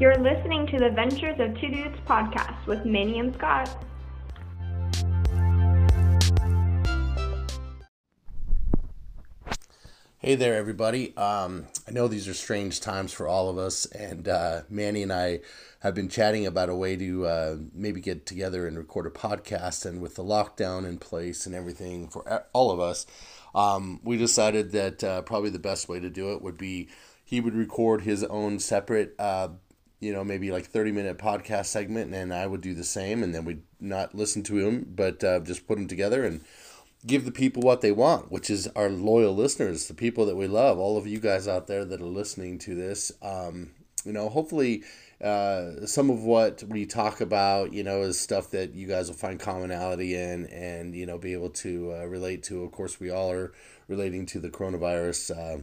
You're listening to the Ventures of Two Dudes podcast with Manny and Scott. Hey there, everybody. Um, I know these are strange times for all of us, and uh, Manny and I have been chatting about a way to uh, maybe get together and record a podcast. And with the lockdown in place and everything for all of us, um, we decided that uh, probably the best way to do it would be he would record his own separate, uh, you know, maybe like 30 minute podcast segment, and I would do the same. And then we'd not listen to him, but uh, just put them together and give the people what they want, which is our loyal listeners, the people that we love, all of you guys out there that are listening to this. Um, you know, hopefully, uh, some of what we talk about, you know, is stuff that you guys will find commonality in and, you know, be able to uh, relate to. Of course, we all are relating to the coronavirus.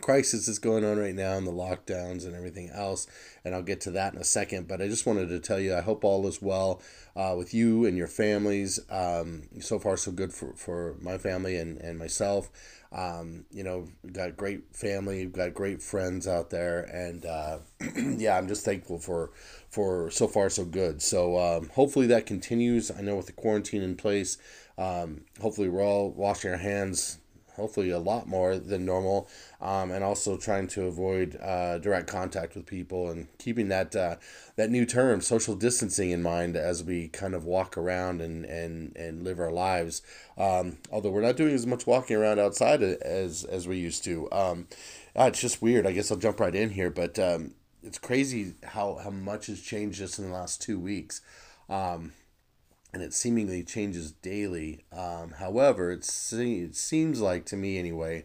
Crisis that's going on right now and the lockdowns and everything else. And I'll get to that in a second. But I just wanted to tell you, I hope all is well uh, with you and your families. Um, so far, so good for, for my family and, and myself. Um, you know, got great family, got great friends out there. And uh, yeah, I'm just thankful for, for so far, so good. So um, hopefully that continues. I know with the quarantine in place, um, hopefully we're all washing our hands hopefully a lot more than normal, um, and also trying to avoid uh, direct contact with people and keeping that uh, that new term social distancing in mind as we kind of walk around and and, and live our lives. Um, although we're not doing as much walking around outside as as we used to. Um, uh, it's just weird. I guess I'll jump right in here, but um, it's crazy how how much has changed just in the last two weeks. Um, and it seemingly changes daily. Um, however, it, it seems like to me anyway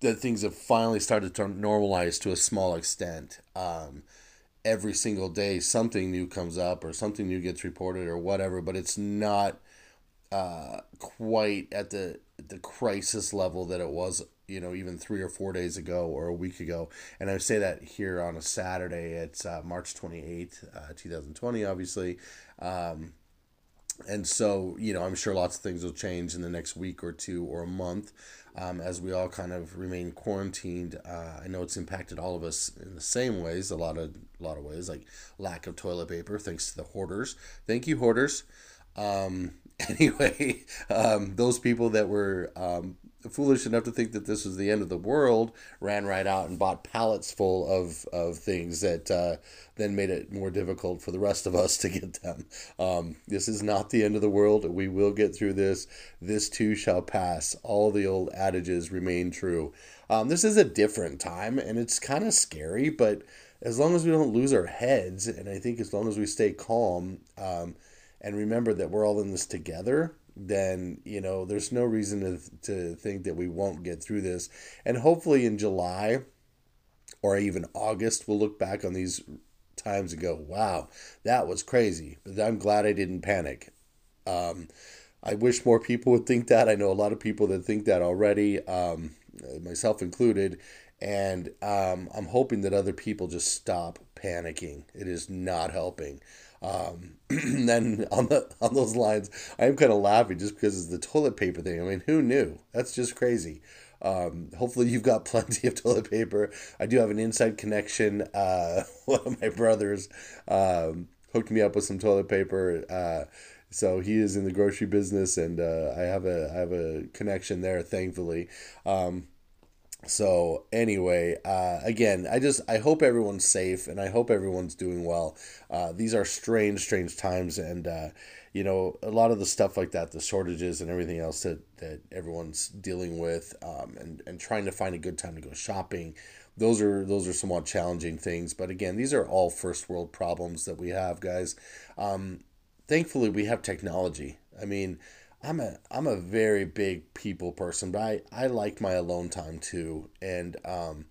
that things have finally started to normalize to a small extent. Um, every single day, something new comes up or something new gets reported or whatever, but it's not uh, quite at the the crisis level that it was, you know, even three or four days ago or a week ago. And I say that here on a Saturday. It's uh, March twenty eighth, uh, two thousand twenty. Obviously. Um, and so you know i'm sure lots of things will change in the next week or two or a month um, as we all kind of remain quarantined. Uh, i know it's impacted all of us in the same ways a lot of a lot of ways like lack of toilet paper thanks to the hoarders. Thank you hoarders. Um, anyway um, those people that were um, foolish enough to think that this was the end of the world ran right out and bought pallets full of, of things that uh, then made it more difficult for the rest of us to get them. Um, this is not the end of the world. We will get through this. This too shall pass. All the old adages remain true. Um, this is a different time and it's kind of scary, but as long as we don't lose our heads, and I think as long as we stay calm um, and remember that we're all in this together, then you know there's no reason to, to think that we won't get through this. And hopefully in july or even august we'll look back on these times and go wow that was crazy. But i'm glad i didn't panic. Um, i wish more people would think that. I know a lot of people that think that already um, myself included. And um, i'm hoping that other people just stop panicking it is not helping um, then on the on those lines, I am kind of laughing just because it's the toilet paper thing. I mean, who knew? That's just crazy. Um, hopefully, you've got plenty of toilet paper. I do have an inside connection. Uh, one of my brothers um, hooked me up with some toilet paper. Uh, so he is in the grocery business, and uh, I have a I have a connection there. Thankfully, um, so anyway uh, again i just i hope everyone's safe and i hope everyone's doing well. Uh, these are strange strange times and uh, you know a lot of the stuff like that the shortages and everything else that, that everyone's dealing with um, and, and trying to find a good time to go shopping those are those are somewhat challenging things. But again these are all first world problems that we have guys. Um, thankfully we have technology. I mean I'm a I'm a very big people person, but I, I like my alone time too. And um,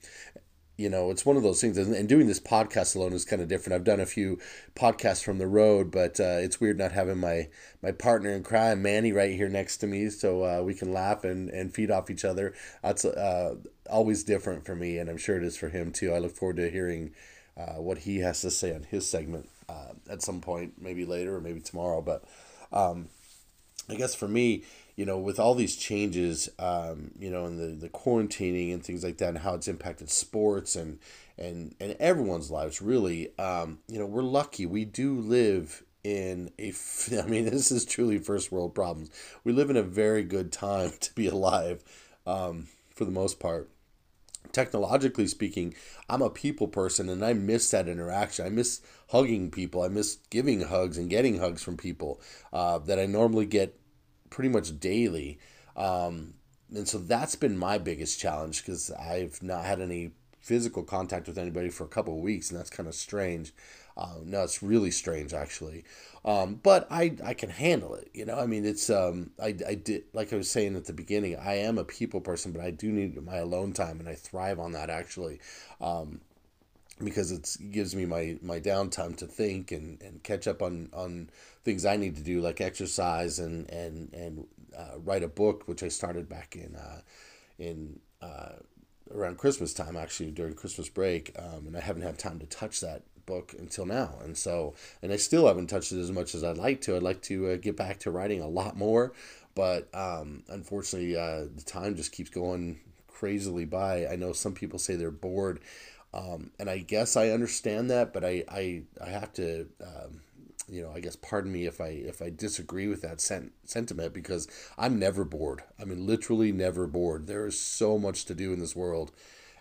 you know, it's one of those things. And doing this podcast alone is kind of different. I've done a few podcasts from the road, but uh, it's weird not having my my partner in crime, Manny, right here next to me, so uh, we can laugh and, and feed off each other. That's uh, always different for me, and I'm sure it is for him too. I look forward to hearing uh, what he has to say on his segment uh, at some point, maybe later or maybe tomorrow. But um, I guess for me, you know, with all these changes, um, you know, and the, the quarantining and things like that, and how it's impacted sports and and and everyone's lives, really, um, you know, we're lucky. We do live in a. I mean, this is truly first world problems. We live in a very good time to be alive, um, for the most part. Technologically speaking, I'm a people person, and I miss that interaction. I miss hugging people. I miss giving hugs and getting hugs from people uh, that I normally get pretty much daily. Um, and so that's been my biggest challenge because I've not had any physical contact with anybody for a couple weeks, and that's kind of strange. Uh, no, it's really strange actually. Um, but I, I can handle it. You know, I mean, it's um, I, I did like I was saying at the beginning. I am a people person, but I do need my alone time, and I thrive on that actually. Um, because it gives me my, my downtime to think and, and catch up on, on things I need to do, like exercise and and and uh, write a book, which I started back in uh, in uh, around Christmas time, actually during Christmas break, um, and I haven't had time to touch that book until now, and so and I still haven't touched it as much as I'd like to. I'd like to uh, get back to writing a lot more, but um, unfortunately, uh, the time just keeps going crazily by. I know some people say they're bored. Um, and I guess I understand that, but I, I, I have to, um, you know, I guess pardon me if I if I disagree with that sen- sentiment because I'm never bored. I mean, literally never bored. There is so much to do in this world,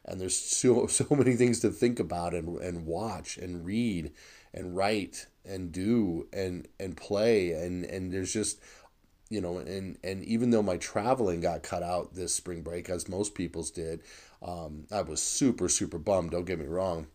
and there's so so many things to think about and and watch and read and write and do and and play and and there's just you know and and even though my traveling got cut out this spring break as most people's did um, I was super, super bummed. Don't get me wrong.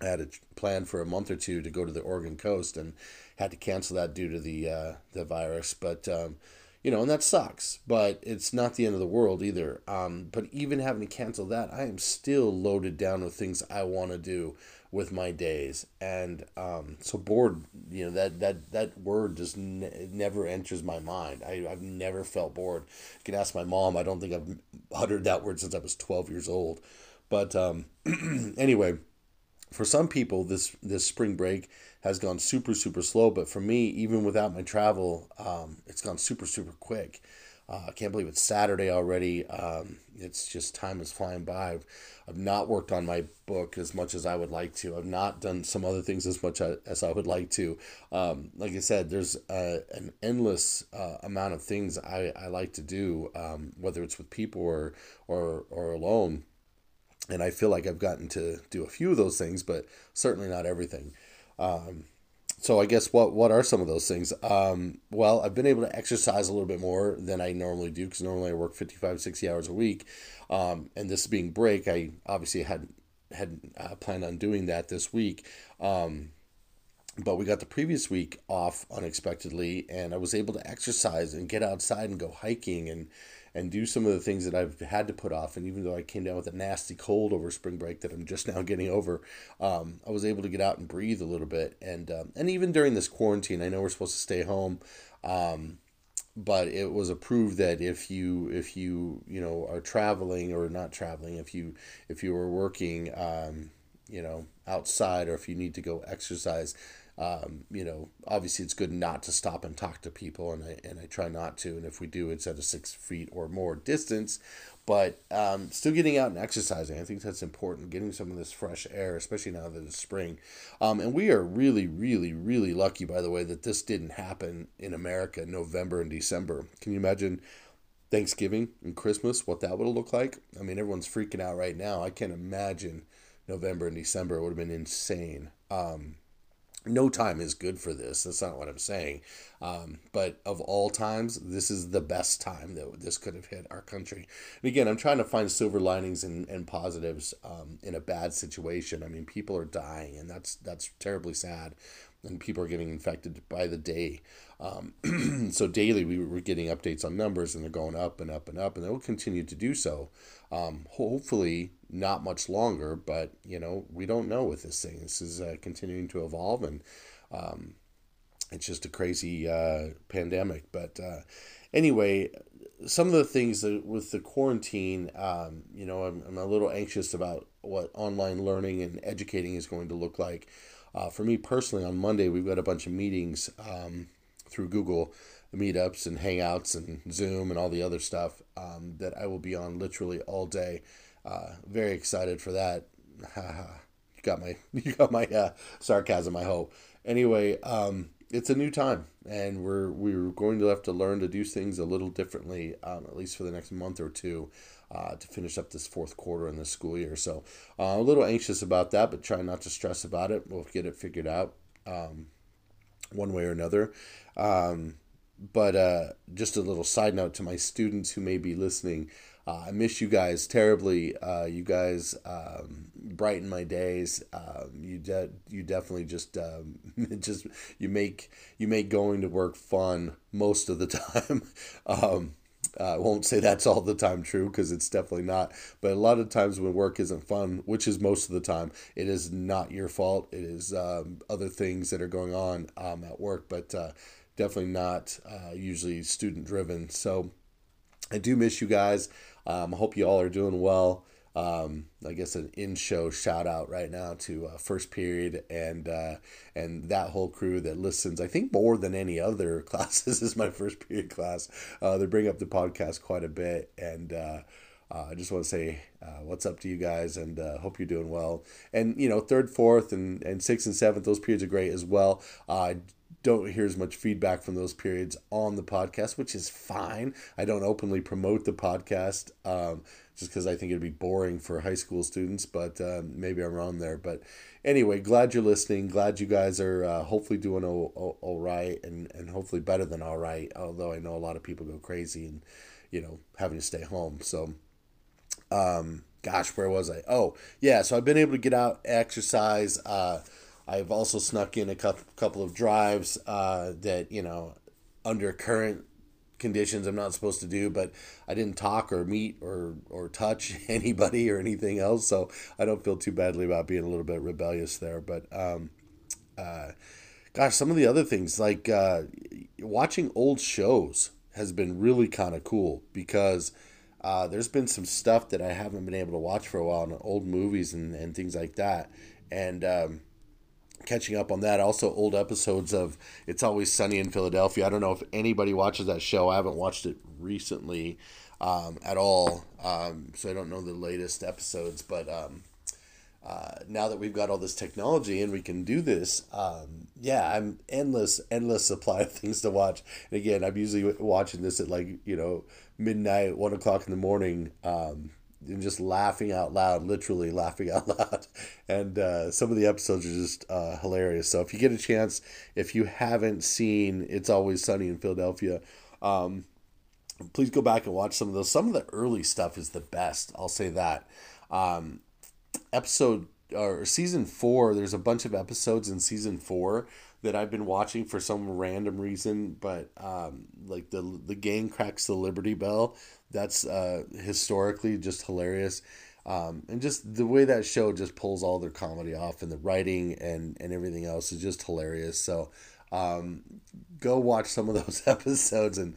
I had a plan for a month or two to go to the Oregon coast and had to cancel that due to the uh, the virus. But um, you know, and that sucks. But it's not the end of the world either. Um, but even having to cancel that, I am still loaded down with things I want to do with my days, and um, so bored. You know that that that word just ne- never enters my mind. I I've never felt bored. You can ask my mom. I don't think I've uttered that word since I was twelve years old. But um, anyway, for some people, this this spring break has gone super super slow. But for me, even without my travel, um, it's gone super super quick. Uh, I can't believe it's Saturday already. Um, it's just time is flying by. I've, I've not worked on my book as much as I would like to. I've not done some other things as much as I would like to. Um, like I said, there's uh, an endless uh, amount of things I, I like to do, um, whether it's with people or, or, or alone. And I feel like I've gotten to do a few of those things, but certainly not everything. Um, so I guess what what are some of those things? Um, well, I've been able to exercise a little bit more than I normally do because normally I work 55, 60 hours a week. Um, and this being break, I obviously had had uh, planned on doing that this week. Um, but we got the previous week off unexpectedly, and I was able to exercise and get outside and go hiking and and do some of the things that I've had to put off. And even though I came down with a nasty cold over spring break that I'm just now getting over, um, I was able to get out and breathe a little bit. And um, and even during this quarantine, I know we're supposed to stay home, um, but it was approved that if you if you you know are traveling or not traveling, if you if you are working, um, you know outside, or if you need to go exercise um, you know, obviously it's good not to stop and talk to people, and I and I try not to. And if we do, it's at a six feet or more distance. But um, still getting out and exercising, I think that's important. Getting some of this fresh air, especially now that it's spring. Um, and we are really, really, really lucky, by the way, that this didn't happen in America in November and December. Can you imagine? Thanksgiving and Christmas, what that would have looked like. I mean, everyone's freaking out right now. I can't imagine November and December. It would have been insane. Um, no time is good for this. That's not what I'm saying. Um, but of all times, this is the best time that this could have hit our country. And again, I'm trying to find silver linings and, and positives um, in a bad situation. I mean, people are dying, and that's that's terribly sad. And people are getting infected by the day. Um, so daily, we were getting updates on numbers, and they're going up and up and up, and they'll continue to do so. Um, hopefully, not much longer, but you know, we don't know with this thing. This is uh, continuing to evolve, and um, it's just a crazy uh, pandemic. But uh, anyway, some of the things that with the quarantine, um, you know, I'm, I'm a little anxious about what online learning and educating is going to look like. Uh, for me personally, on Monday, we've got a bunch of meetings um, through Google meetups and hangouts and Zoom and all the other stuff um, that I will be on literally all day. Uh, very excited for that. you got my you got my uh, sarcasm. I hope. Anyway, um, it's a new time, and we're we're going to have to learn to do things a little differently, um, at least for the next month or two, uh, to finish up this fourth quarter in the school year. So uh, a little anxious about that, but try not to stress about it. We'll get it figured out um, one way or another. Um, but uh, just a little side note to my students who may be listening. Uh, I miss you guys terribly. Uh, you guys um, brighten my days. Um, you de- you definitely just um, just you make you make going to work fun most of the time. um, I won't say that's all the time true because it's definitely not. But a lot of times when work isn't fun, which is most of the time, it is not your fault. It is um, other things that are going on um, at work, but uh, definitely not uh, usually student driven. So I do miss you guys. Um, I hope you all are doing well. Um, I guess an in-show shout out right now to uh, First Period and uh, and that whole crew that listens. I think more than any other classes is my First Period class. Uh, they bring up the podcast quite a bit, and uh, uh, I just want to say uh, what's up to you guys, and hope you're doing well. And you know, third, fourth, and and sixth and seventh, those periods are great as well. Don't hear as much feedback from those periods on the podcast, which is fine. I don't openly promote the podcast um, just because I think it'd be boring for high school students, but um, maybe I'm wrong there. But anyway, glad you're listening. Glad you guys are uh, hopefully doing all, all, all right and, and hopefully better than all right, although I know a lot of people go crazy and, you know, having to stay home. So, um, gosh, where was I? Oh, yeah. So I've been able to get out, exercise. Uh, I've also snuck in a couple of drives uh, that you know under current conditions I'm not supposed to do, but I didn't talk or meet or or touch anybody or anything else, so I don't feel too badly about being a little bit rebellious there. But um, uh, gosh, some of the other things like uh, watching old shows has been really kind of cool because. Uh, there's been some stuff that I haven't been able to watch for a while, and old movies and, and things like that. And um, catching up on that. Also, old episodes of It's Always Sunny in Philadelphia. I don't know if anybody watches that show. I haven't watched it recently um, at all, um, so I don't know the latest episodes. But um, uh, now that we've got all this technology and we can do this, um, yeah, I'm endless, endless supply of things to watch. And again, I'm usually watching this at like you know midnight, one o'clock in the morning. Um, and just laughing out loud, literally laughing out loud. And uh, some of the episodes are just uh, hilarious. So if you get a chance, if you haven't seen It's Always Sunny in Philadelphia, um, please go back and watch some of those. Some of the early stuff is the best. I'll say that. Um, episode or season four, there's a bunch of episodes in season four that I've been watching for some random reason, but um, like the the gang cracks the Liberty Bell. That's uh, historically just hilarious. Um, and just the way that show just pulls all their comedy off and the writing and, and everything else is just hilarious. So um, go watch some of those episodes and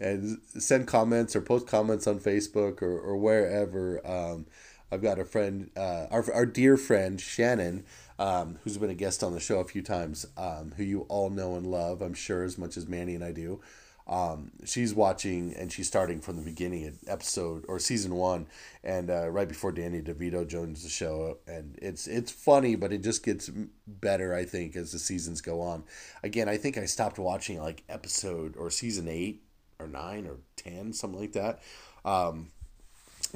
and send comments or post comments on Facebook or, or wherever. Um, I've got a friend, uh, our, our dear friend Shannon, um, who's been a guest on the show a few times, um, who you all know and love, I'm sure, as much as Manny and I do. Um, she's watching and she's starting from the beginning of episode or season one, and uh, right before Danny DeVito joins the show, and it's it's funny, but it just gets better, I think, as the seasons go on. Again, I think I stopped watching like episode or season eight or nine or ten, something like that. Um,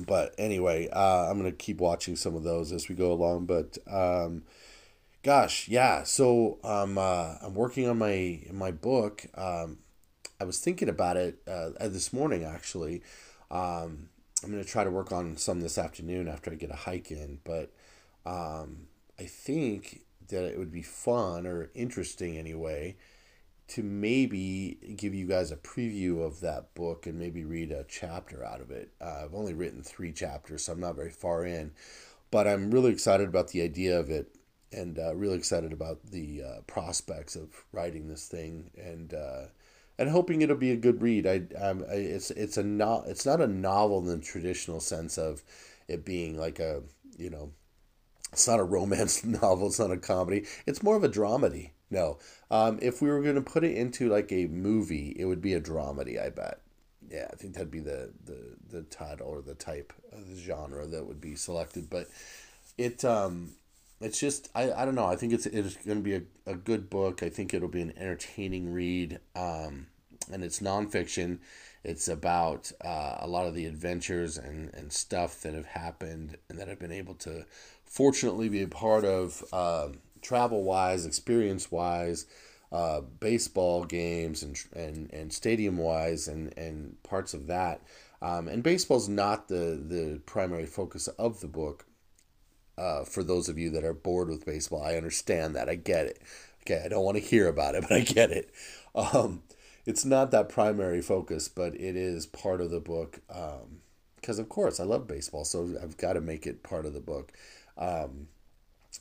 but anyway, uh, I'm gonna keep watching some of those as we go along. But um, gosh, yeah. So um, uh, I'm working on my my book. Um, I was thinking about it uh, this morning actually. Um, I'm gonna try to work on some this afternoon after I get a hike in, but um, I think that it would be fun or interesting anyway to maybe give you guys a preview of that book and maybe read a chapter out of it. Uh, I've only written three chapters, so I'm not very far in, but I'm really excited about the idea of it and uh, really excited about the uh, prospects of writing this thing and uh, and hoping it'll be a good read. I, um, it's it's a no, it's not a novel in the traditional sense of it being like a you know, it's not a romance novel. It's not a comedy. It's more of a dramedy. no. Um, if we were going to put it into like a movie, it would be a dramedy. I bet. Yeah, I think that'd be the the the title or the type of the genre that would be selected. But it um, it's just I, I don't know. I think it's it's going to be a, a good book. I think it'll be an entertaining read. Um, and it's nonfiction. It's about uh, a lot of the adventures and, and stuff that have happened and that I've been able to fortunately be a part of uh, travel wise, experience wise, uh, baseball games and, and, and stadium wise and, and parts of that. Um, and baseball's not the, the primary focus of the book. Uh, for those of you that are bored with baseball, I understand that. I get it. Okay, I don't want to hear about it, but I get it. Um, it's not that primary focus, but it is part of the book. Because um, of course I love baseball, so I've got to make it part of the book. Um,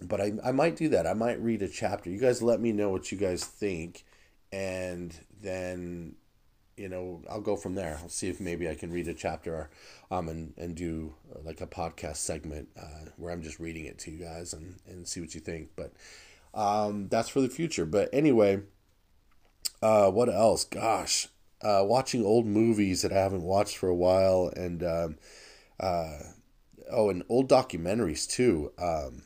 but I, I might do that. I might read a chapter. You guys let me know what you guys think, and then you know I'll go from there. I'll see if maybe I can read a chapter, um, and and do uh, like a podcast segment uh, where I'm just reading it to you guys and and see what you think. But um, that's for the future. But anyway uh, what else? Gosh, uh, watching old movies that I haven't watched for a while, and um, uh, oh, and old documentaries too. Um,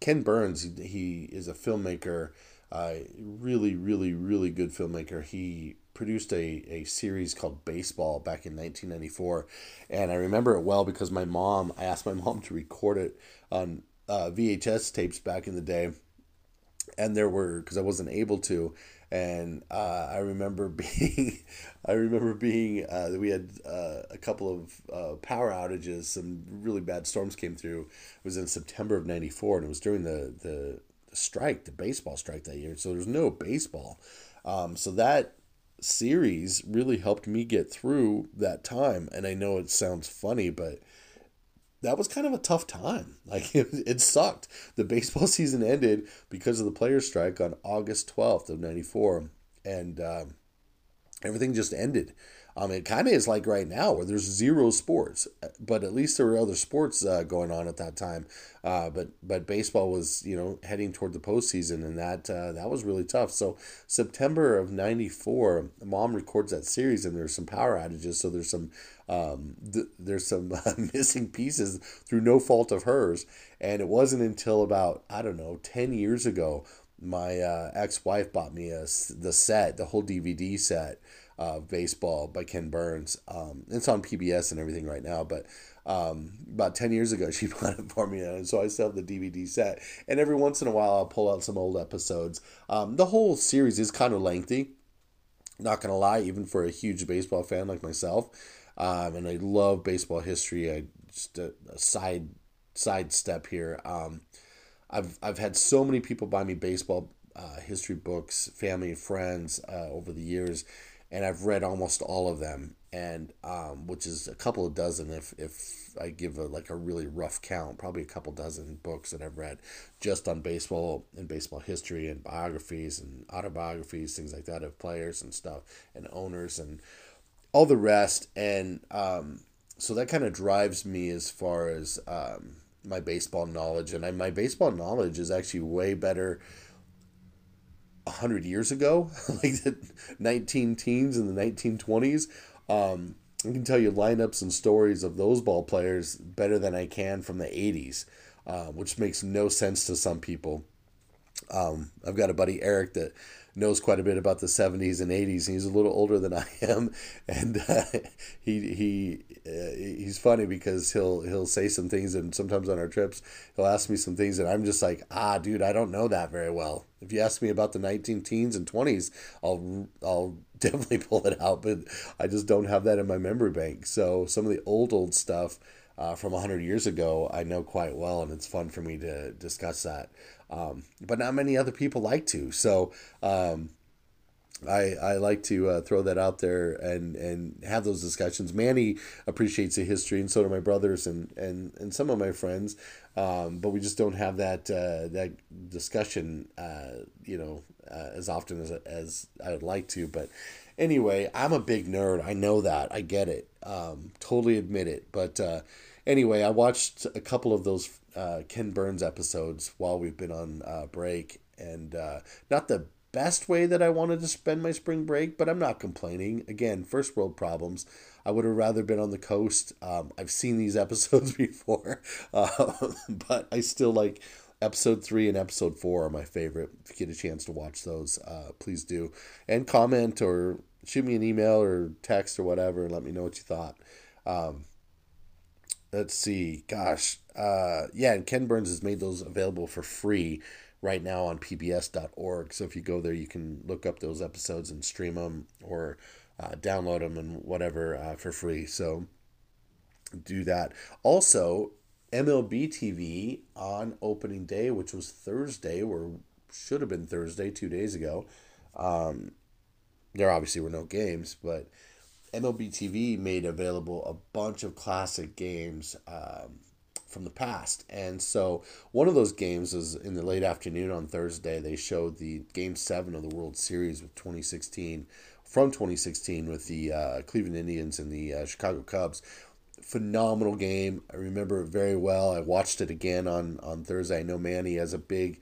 Ken Burns, he, is a filmmaker, uh, really, really, really good filmmaker. He produced a, a series called Baseball back in 1994, and I remember it well because my mom, I asked my mom to record it on uh, VHS tapes back in the day, and there were because I wasn't able to and uh, I remember being, I remember being, uh, we had uh, a couple of uh, power outages. Some really bad storms came through. It was in September of '94, and it was during the, the, strike, the baseball strike that year. So there's no baseball. Um, so that series really helped me get through that time. And I know it sounds funny, but that was kind of a tough time. Like it, it sucked. The baseball season ended because of the players' strike on August twelfth of '94, and um, everything just ended. Um, it kind of is like right now where there's zero sports, but at least there were other sports uh, going on at that time. Uh, but but baseball was you know heading toward the postseason, and that uh, that was really tough. So September of '94, mom records that series, and there's some power outages. So there's some um, th- there's some missing pieces through no fault of hers, and it wasn't until about I don't know ten years ago my uh, ex-wife bought me a, the set, the whole DVD set of baseball by Ken Burns. Um, it's on PBS and everything right now, but um, about 10 years ago, she bought it for me. And so I still have the DVD set. And every once in a while, I'll pull out some old episodes. Um, the whole series is kind of lengthy. Not to lie, even for a huge baseball fan like myself. Um, and I love baseball history. I just a, a side side step here. Um, I've I've had so many people buy me baseball uh, history books, family and friends uh, over the years, and I've read almost all of them, and um, which is a couple of dozen if if I give a like a really rough count, probably a couple dozen books that I've read just on baseball and baseball history and biographies and autobiographies, things like that of players and stuff and owners and all the rest, and um, so that kind of drives me as far as um, my baseball knowledge, and I, my baseball knowledge is actually way better. 100 years ago, like the 19 teens in the 1920s. Um, I can tell you lineups and stories of those ball players better than I can from the 80s, uh, which makes no sense to some people. Um, I've got a buddy, Eric, that knows quite a bit about the 70s and 80s. And he's a little older than I am, and uh, he he he's funny because he'll he'll say some things, and sometimes on our trips he'll ask me some things, and I'm just like, ah, dude, I don't know that very well. If you ask me about the 19 teens and 20s, I'll I'll definitely pull it out, but I just don't have that in my memory bank. So some of the old old stuff. Uh, from 100 years ago, I know quite well, and it's fun for me to discuss that. Um, but not many other people like to. So um, I, I like to uh, throw that out there and, and have those discussions. Manny appreciates the history, and so do my brothers and, and, and some of my friends. Um, but we just don't have that uh, that discussion, uh, you know, uh, as often as as I would like to. But anyway, I'm a big nerd. I know that. I get it. Um, totally admit it. But uh, anyway, I watched a couple of those uh, Ken Burns episodes while we've been on break, and not the best way that I wanted to spend my spring break, but I'm not complaining. Again, first world problems. I would have rather been on the coast. Um, I've seen these episodes before, uh, but I still like episode three and episode four are my favorite. If you get a chance to watch those, uh, please do. And comment or shoot me an email or text or whatever and let me know what you thought. Um, let's see. Gosh. Uh, yeah, and Ken Burns has made those available for free right now on pbs.org. So if you go there, you can look up those episodes and stream them or uh, download them and whatever uh, for free. So do that. Also, MLB TV on opening day, which was Thursday, or should have been Thursday, two days ago. Um, there obviously were no games, but MLB TV made available a bunch of classic games um, from the past. And so one of those games was in the late afternoon on Thursday. They showed the Game 7 of the World Series with 2016, from 2016 with the uh, Cleveland Indians and the uh, Chicago Cubs. Phenomenal game. I remember it very well. I watched it again on, on Thursday. I know Manny, as a big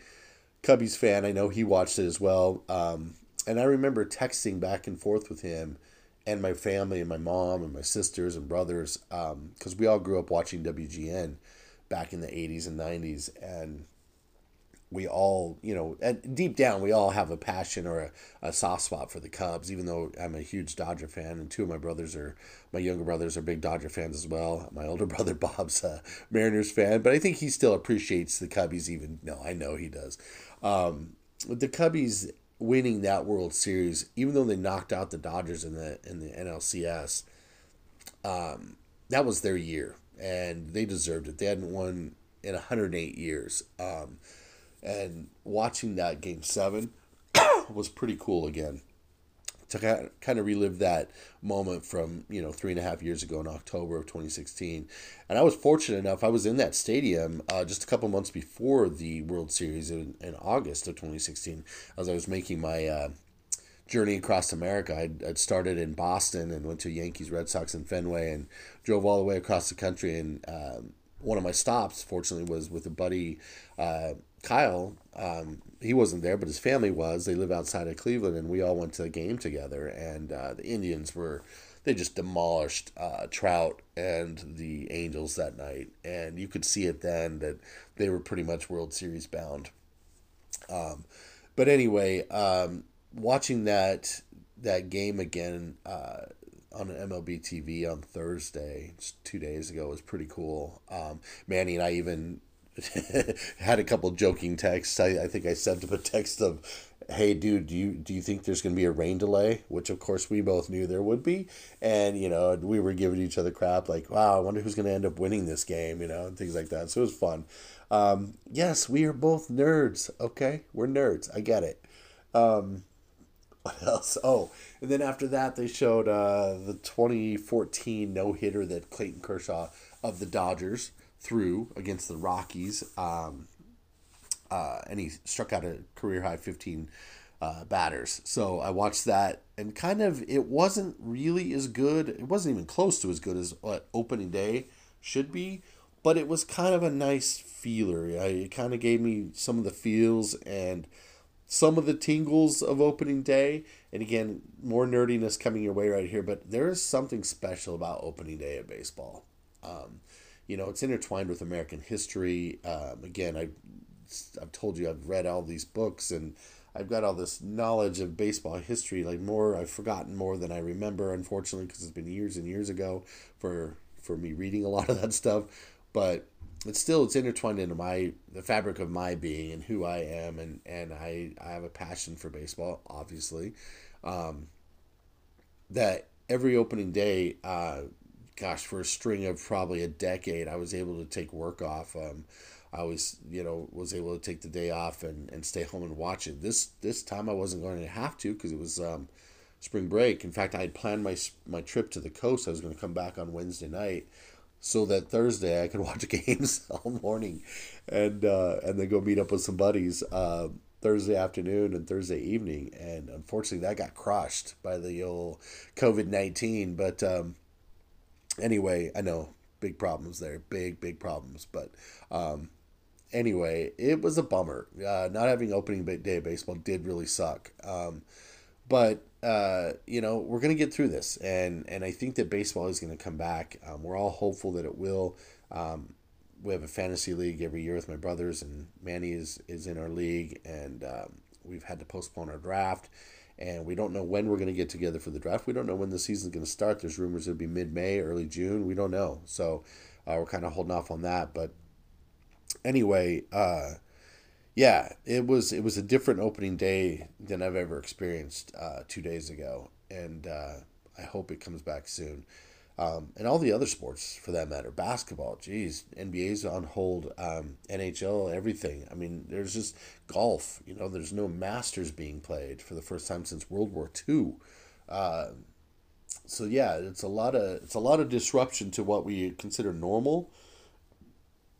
Cubbies fan, I know he watched it as well. Um, and I remember texting back and forth with him and my family and my mom and my sisters and brothers because um, we all grew up watching WGN back in the 80s and 90s and we all you know and deep down we all have a passion or a, a soft spot for the cubs even though i'm a huge dodger fan and two of my brothers are my younger brothers are big dodger fans as well. My older brother bob's a mariners fan but i think he still appreciates the cubbies even no i know he does. Um, the cubbies winning that world series even though they knocked out the dodgers in the in the nlcs um, that was their year and they deserved it. They hadn't won in 108 years. Um, and watching that game seven was pretty cool again. To kind of relive that moment from you know three and a half years ago in October of 2016, and I was fortunate enough I was in that stadium uh, just a couple months before the World Series in, in August of 2016 as I was making my uh, journey across America. I'd, I'd started in Boston and went to Yankees, Red Sox, and Fenway, and drove all the way across the country. And um, one of my stops, fortunately, was with a buddy, uh, Kyle. Um, he wasn't there, but his family was. They live outside of Cleveland, and we all went to the game together. And uh, the Indians were. They just demolished uh, Trout and the Angels that night, and you could see it then that they were pretty much World Series bound. Um, but anyway, um, watching that that game again uh, on MLB TV on Thursday, two days ago, was pretty cool. Um, Manny and I even had a couple joking texts. I, I think I sent him a text of, "Hey, dude, do you do you think there's going to be a rain delay?" Which of course we both knew there would be, and you know we were giving each other crap like, "Wow, I wonder who's going to end up winning this game," you know, and things like that. So it was fun. Um, yes, we are both nerds. Okay, we're nerds. I get it. Um, what else? Oh, and then after that, they showed uh, the 2014 no hitter that Clayton Kershaw of the Dodgers threw against the Rockies. Um, uh, and he struck out a career high 15 uh, batters. So I watched that, and kind of it wasn't really as good. It wasn't even close to as good as what opening day should be, but it was kind of a nice feeler. It kind of gave me some of the feels and some of the tingles of opening day. And again, more nerdiness coming your way right here, but there is something special about opening day at baseball. Um, you know, it's intertwined with American history. Um, again, I, I've told you I've read all these books and I've got all this knowledge of baseball history. Like more, I've forgotten more than I remember, unfortunately, because it's been years and years ago for for me reading a lot of that stuff. But it's still it's intertwined into my the fabric of my being and who I am and and I I have a passion for baseball obviously. Um, that every opening day uh, gosh for a string of probably a decade I was able to take work off. Um, I was you know was able to take the day off and, and stay home and watch it. This this time I wasn't going to have to because it was um, spring break. In fact I had planned my my trip to the coast. I was going to come back on Wednesday night so that Thursday I could watch games all morning, and uh, and then go meet up with some buddies uh, Thursday afternoon and Thursday evening. And unfortunately, that got crushed by the old COVID nineteen. But um, anyway, I know big problems there, big big problems. But um, anyway, it was a bummer. Uh, not having opening day baseball did really suck. Um, but uh, you know, we're gonna get through this, and and I think that baseball is gonna come back. Um, we're all hopeful that it will. Um, we have a fantasy league every year with my brothers, and Manny is is in our league, and um, we've had to postpone our draft, and we don't know when we're gonna get together for the draft. We don't know when the season's gonna start. There's rumors it'll be mid May, early June. We don't know, so uh, we're kind of holding off on that. But anyway, uh, yeah, it was it was a different opening day than I've ever experienced uh, two days ago, and uh, I hope it comes back soon. Um, and all the other sports for that matter, basketball, geez, NBA's on hold, um, NHL, everything. I mean, there's just golf. You know, there's no Masters being played for the first time since World War II. Uh, so yeah, it's a lot of it's a lot of disruption to what we consider normal,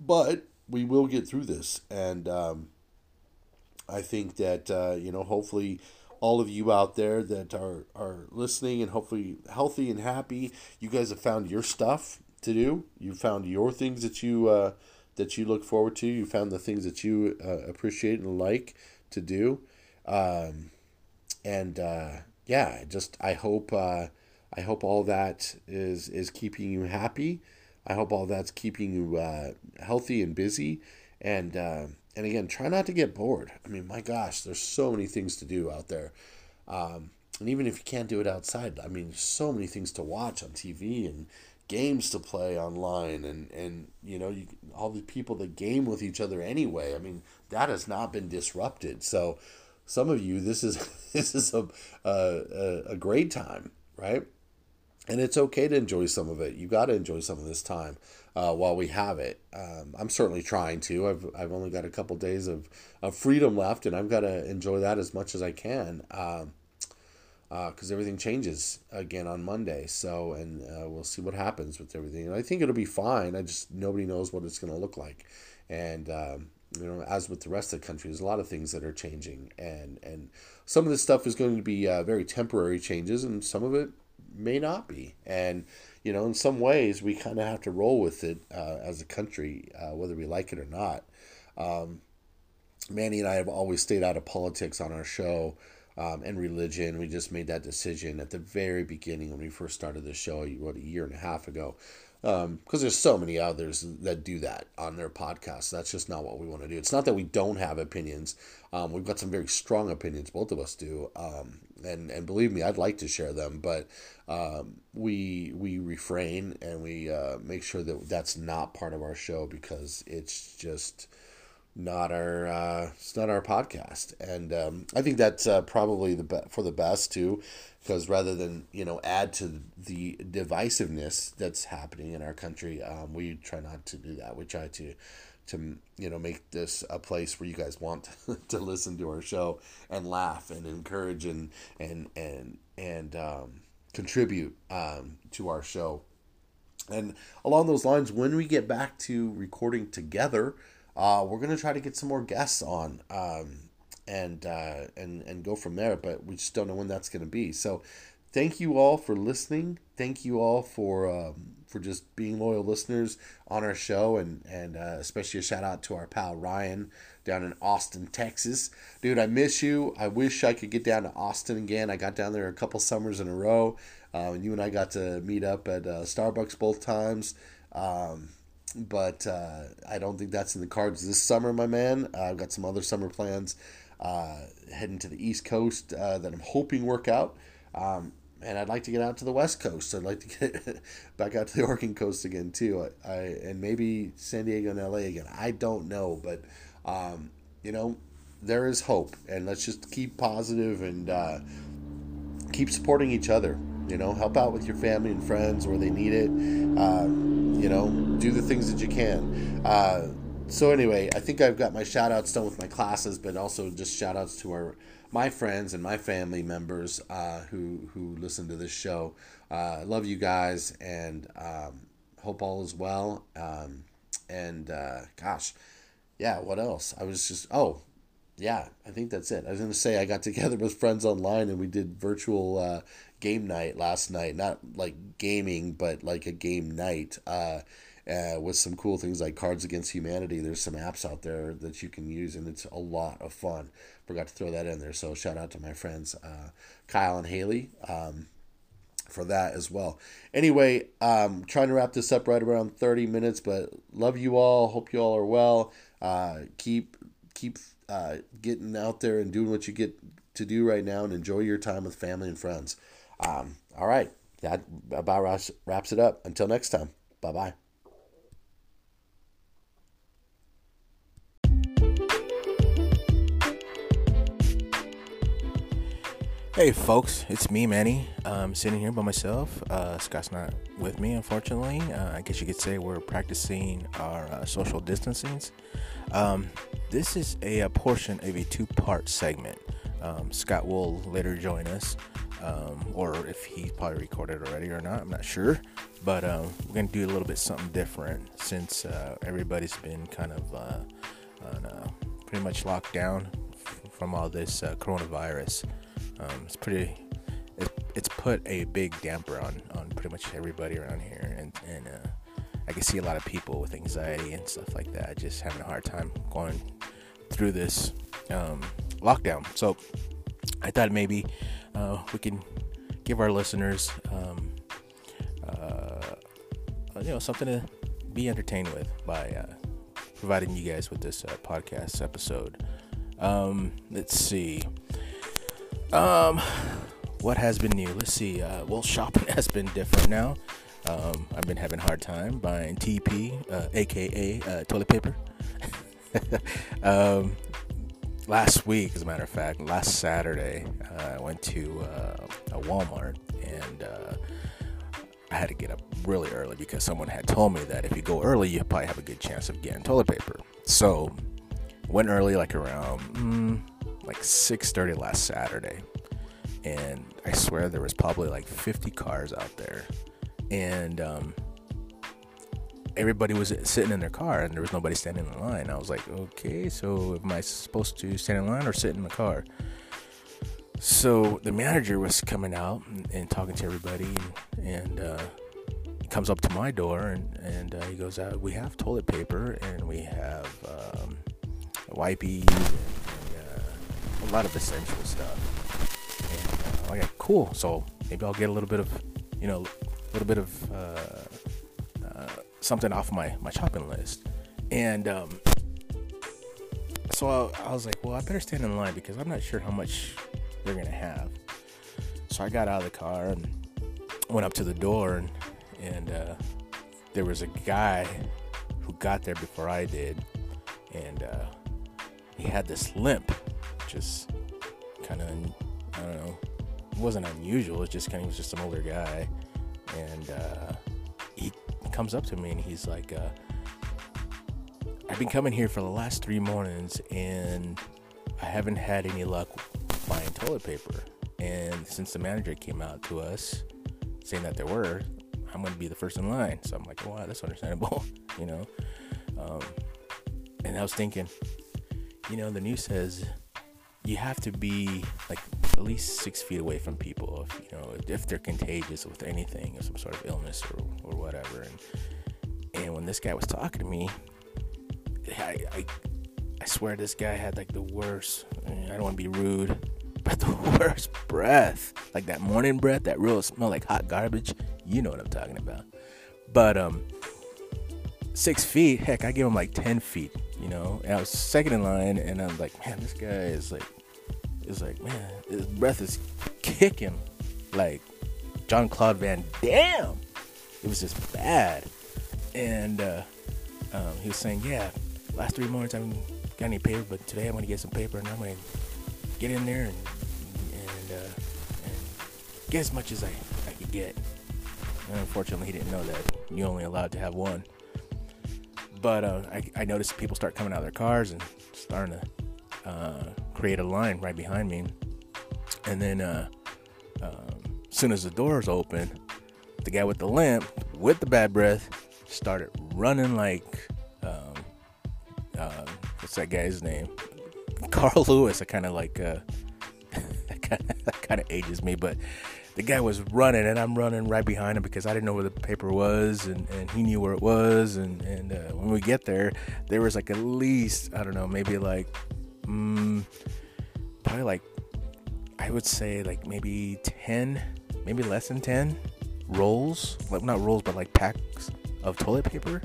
but we will get through this, and um, I think that uh, you know hopefully all of you out there that are are listening and hopefully healthy and happy, you guys have found your stuff to do. You found your things that you uh, that you look forward to. You found the things that you uh, appreciate and like to do, um, and uh, yeah, just I hope uh, I hope all that is is keeping you happy. I hope all that's keeping you uh, healthy and busy. And uh, and again, try not to get bored. I mean, my gosh, there's so many things to do out there. Um, and even if you can't do it outside, I mean, so many things to watch on TV and games to play online and and you know you, all the people that game with each other anyway i mean that has not been disrupted so some of you this is this is a a, a great time right and it's okay to enjoy some of it. You got to enjoy some of this time uh, while we have it. Um, I'm certainly trying to. I've, I've only got a couple days of, of freedom left, and I've got to enjoy that as much as I can. Um, because uh, everything changes again on Monday. So, and uh, we'll see what happens with everything. And I think it'll be fine. I just nobody knows what it's going to look like, and um, you know, as with the rest of the country, there's a lot of things that are changing, and and some of this stuff is going to be uh, very temporary changes, and some of it may not be. And, you know, in some ways, we kind of have to roll with it uh, as a country, uh, whether we like it or not. Um, Manny and I have always stayed out of politics on our show um, and religion. We just made that decision at the very beginning when we first started the show, what, a year and a half ago because um, there's so many others that do that on their podcasts. That's just not what we want to do. It's not that we don't have opinions. Um, we've got some very strong opinions. Both of us do, um, and and believe me, I'd like to share them, but um, we we refrain and we uh, make sure that that's not part of our show because it's just not our uh, it's not our podcast, and um, I think that's uh, probably the be- for the best too, because rather than you know add to the divisiveness that's happening in our country, um, we try not to do that. We try to to you know make this a place where you guys want to listen to our show and laugh and encourage and and and and um, contribute um, to our show. And along those lines, when we get back to recording together, uh, we're gonna try to get some more guests on, um, and uh, and and go from there. But we just don't know when that's gonna be. So, thank you all for listening. Thank you all for um, for just being loyal listeners on our show, and and uh, especially a shout out to our pal Ryan down in Austin, Texas. Dude, I miss you. I wish I could get down to Austin again. I got down there a couple summers in a row. Uh, and you and I got to meet up at uh, Starbucks both times. Um, but uh, I don't think that's in the cards this summer, my man. Uh, I've got some other summer plans uh, heading to the East Coast that I'm hoping work out. Um, and I'd like to get out to the West Coast. I'd like to get back out to the Oregon coast again too. I, I and maybe San Diego and LA again. I don't know, but um, you know there is hope, and let's just keep positive and uh, keep supporting each other. You know, help out with your family and friends where they need it. Uh, you know, do the things that you can. Uh, so anyway, I think I've got my shout outs done with my classes, but also just shout outs to our my friends and my family members uh, who who listen to this show. Uh, love you guys and um, hope all is well. Um, and uh, gosh, yeah, what else? I was just oh yeah, I think that's it. I was gonna say I got together with friends online and we did virtual uh, game night last night. Not like gaming, but like a game night. Uh, with some cool things like Cards Against Humanity. There's some apps out there that you can use, and it's a lot of fun. Forgot to throw that in there. So shout out to my friends uh, Kyle and Haley. Um, for that as well. Anyway, um, trying to wrap this up right around 30 minutes, but love you all. Hope you all are well. Uh, keep keep uh, getting out there and doing what you get to do right now and enjoy your time with family and friends. Um, all right. That about wraps it up. Until next time. Bye bye. Hey folks, it's me, Manny. I'm sitting here by myself. Uh, Scott's not with me, unfortunately. Uh, I guess you could say we're practicing our uh, social distancing. Um, this is a, a, portion of a two-part segment. Um, Scott will later join us, um, or if he probably recorded already or not, I'm not sure. But um, we're gonna do a little bit something different since uh, everybody's been kind of uh, on, uh, pretty much locked down f- from all this coronavirus. Um, it's pretty. It, it's put a big damper on on pretty much everybody around here, and and uh, I can see a lot of people with anxiety and stuff like that, just having a hard time going through this um, lockdown. So I thought maybe uh, we can give our listeners, um, uh, you know, something to be entertained with by uh, providing you guys with this uh, podcast episode. Um, let's see. Um, what has been new? Let's see. Uh, well, shopping has been different now. Um, I've been having a hard time buying TP, uh, aka uh, toilet paper. um, last week, as a matter of fact, last Saturday, uh, I went to uh, a Walmart and uh, I had to get up really early because someone had told me that if you go early, you probably have a good chance of getting toilet paper. So, went early, like around. Mm, like 6:30 last Saturday, and I swear there was probably like 50 cars out there, and um, everybody was sitting in their car, and there was nobody standing in line. I was like, okay, so am I supposed to stand in line or sit in the car? So the manager was coming out and, and talking to everybody, and, uh, comes up to my door and, and uh, he goes, uh, "We have toilet paper and we have um, wipey a lot of essential stuff. And uh, okay, cool. So maybe I'll get a little bit of, you know, a little bit of uh, uh, something off my my shopping list. And um, so I, I was like, well, I better stand in line because I'm not sure how much they're gonna have. So I got out of the car and went up to the door and and uh, there was a guy who got there before I did, and uh, he had this limp just kind of I don't know. It wasn't unusual. It's just kind of was just an older guy, and uh, he comes up to me and he's like, uh, "I've been coming here for the last three mornings and I haven't had any luck buying toilet paper. And since the manager came out to us saying that there were, I'm going to be the first in line. So I'm like, wow, that's understandable, you know. Um, and I was thinking, you know, the news says you have to be like at least six feet away from people if you know if they're contagious with anything or some sort of illness or, or whatever. And and when this guy was talking to me I, I I swear this guy had like the worst I don't want to be rude but the worst breath. Like that morning breath that real smell like hot garbage. You know what I'm talking about. But um six feet heck I give him like 10 feet you know? And I was second in line and I'm like man this guy is like it's like, man, his breath is kicking like John Claude Van Damme. It was just bad. And uh, um, he was saying, yeah, last three mornings I haven't got any paper, but today I'm going to get some paper and I'm going to get in there and and, uh, and, get as much as I, I could get. And unfortunately, he didn't know that you're only allowed to have one. But uh, I, I noticed people start coming out of their cars and starting to uh, create a line right behind me. And then, uh, um, as soon as the doors open, the guy with the lamp, with the bad breath, started running like, um, uh, what's that guy's name? Carl Lewis. I kind of like, uh, that kind of ages me, but the guy was running and I'm running right behind him because I didn't know where the paper was and, and he knew where it was and and uh, when we get there there was like at least I don't know maybe like mm, probably like I would say like maybe 10 maybe less than 10 rolls like not rolls but like packs of toilet paper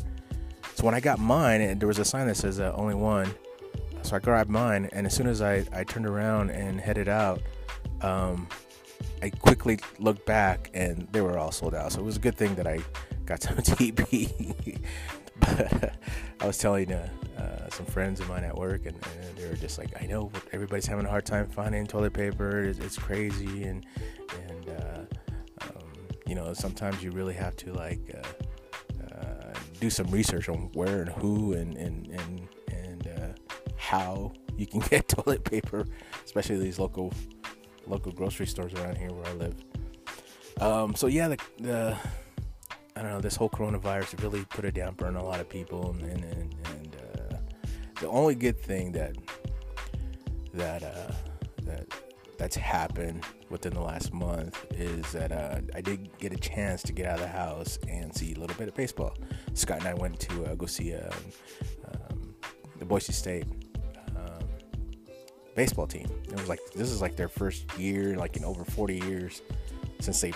so when I got mine and there was a sign that says uh, only one so I grabbed mine and as soon as I, I turned around and headed out um, I quickly looked back and they were all sold out. So it was a good thing that I got some TP. I was telling uh, uh, some friends of mine at work, and, and, they were just like, "I know everybody's having a hard time finding toilet paper. It's, it's crazy, and and uh, um, you know sometimes you really have to like." Uh, uh, do some research on where and who and and and, and uh, how you can get toilet paper, especially these local local grocery stores around here where I live. Um, so yeah, the, the, I don't know this whole coronavirus really put a damper on a lot of people, and and, and uh, the only good thing that that uh, that that's happened within the last month is that uh, I did get a chance to get out of the house and see a little bit of baseball. Scott and I went to uh, go see um, um, the Boise State baseball team. It was like this is like their first year, like in over 40 years since they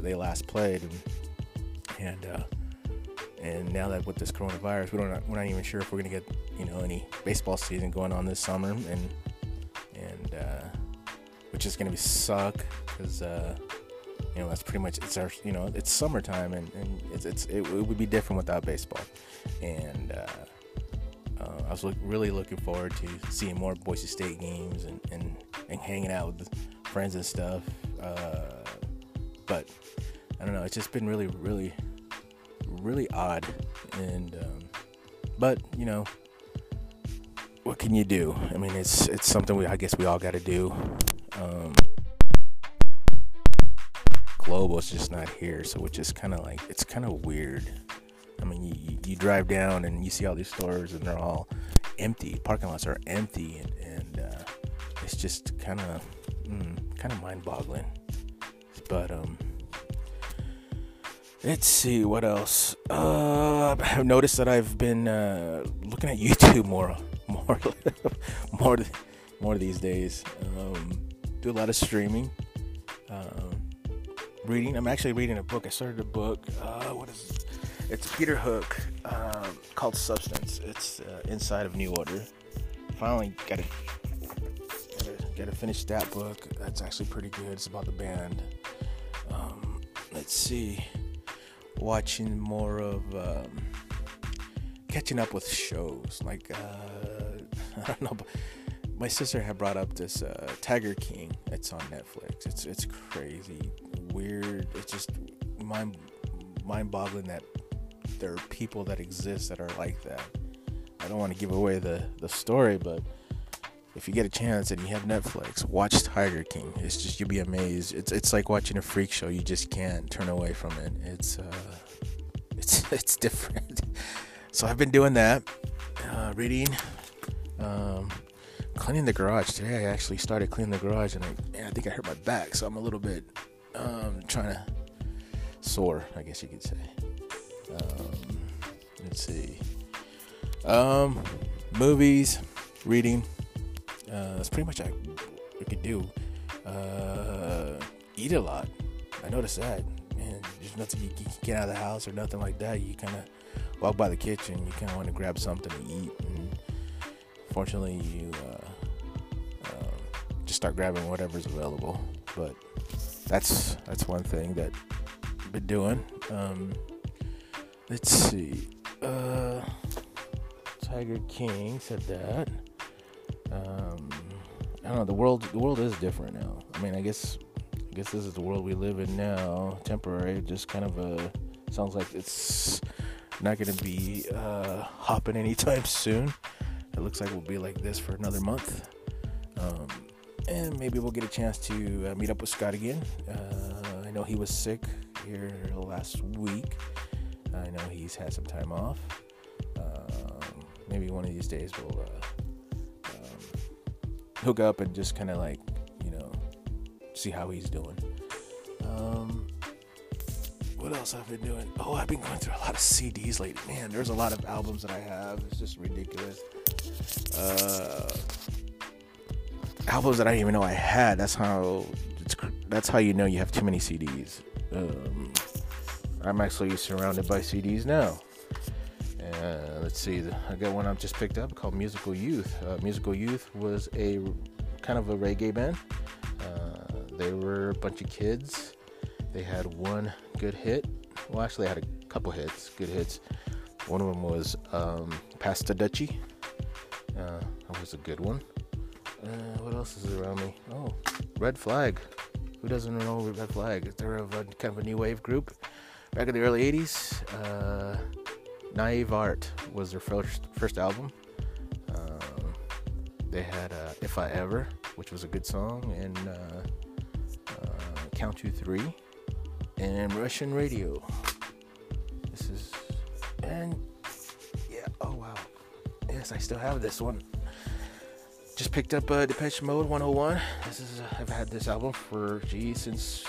they last played, and and uh, and now that with this coronavirus, we don't we're not even sure if we're gonna get you know any baseball season going on this summer, and and uh, which is gonna be suck because. Uh, you know that's pretty much it's our you know it's summertime and, and it's, it's it, it would be different without baseball and uh, uh, I was look, really looking forward to seeing more Boise State games and, and, and hanging out with friends and stuff. Uh, but I don't know, it's just been really, really, really odd. And um, but you know, what can you do? I mean, it's it's something we I guess we all got to do. Um, Global's just not here, so it's just kind of like it's kind of weird. I mean, you, you drive down and you see all these stores and they're all empty. Parking lots are empty, and, and uh, it's just kind of mm, kind of mind-boggling. But um, let's see what else. Uh, I've noticed that I've been uh, looking at YouTube more, more, more, more these days. Um, do a lot of streaming. Um, reading. I'm actually reading a book. I started a book. Uh, what is it? It's Peter Hook um, called Substance. It's uh, inside of New Order. Finally got to got to finish that book. That's actually pretty good. It's about the band. Um, let's see. Watching more of um, catching up with shows like uh, I don't know. my sister had brought up this uh, Tiger King. It's on Netflix. It's it's crazy, weird. It's just mind mind boggling that there are people that exist that are like that. I don't want to give away the, the story, but if you get a chance and you have Netflix, watch Tiger King. It's just you'll be amazed. It's it's like watching a freak show. You just can't turn away from it. It's uh, it's it's different. So I've been doing that, uh, reading, um, cleaning the garage. Today I actually started cleaning the garage, and I, man, I think I hurt my back, so I'm a little bit um, trying to sore, I guess you could say. Um, let's see. Um, movies, reading. Uh, that's pretty much I we could do. Uh, eat a lot. I noticed that. Man, there's nothing you can get out of the house or nothing like that. You kind of walk by the kitchen. You kind of want to grab something to eat. And fortunately, you uh, uh, just start grabbing whatever's available. But that's that's one thing that I've been doing. Um, Let's see. Uh, Tiger King said that. Don't know. The world, the world is different now. I mean, I guess, I guess this is the world we live in now. Temporary, just kind of a. Sounds like it's not going to be uh, hopping anytime soon. It looks like we'll be like this for another month. Um, and maybe we'll get a chance to uh, meet up with Scott again. Uh, I know he was sick here last week. I know he's had some time off. Um, maybe one of these days we'll uh, hook up and just kind of like, you know, see how he's doing. Um, what else I've been doing? Oh, I've been going through a lot of CDs lately. Man, there's a lot of albums that I have. It's just ridiculous. Uh, albums that I didn't even know I had. That's how. that's how you know you have too many CDs. Um, I'm actually surrounded by CDs now. Let's see, I got one I've just picked up called Musical Youth. Uh, Musical Youth was a kind of a reggae band. Uh, they were a bunch of kids. They had one good hit. Well, actually, they had a couple hits, good hits. One of them was um, Pass the Dutchie. Uh, that was a good one. Uh, what else is around me? Oh, Red Flag. Who doesn't know Red Flag? They're a, kind of a new wave group back in the early 80s. Naive Art was their first first album. Um, they had uh, If I Ever, which was a good song, and uh, uh, Count to Three, and Russian Radio. This is, and yeah, oh wow. Yes, I still have this one. Just picked up uh, Depeche Mode 101. This is, uh, I've had this album for, geez, since,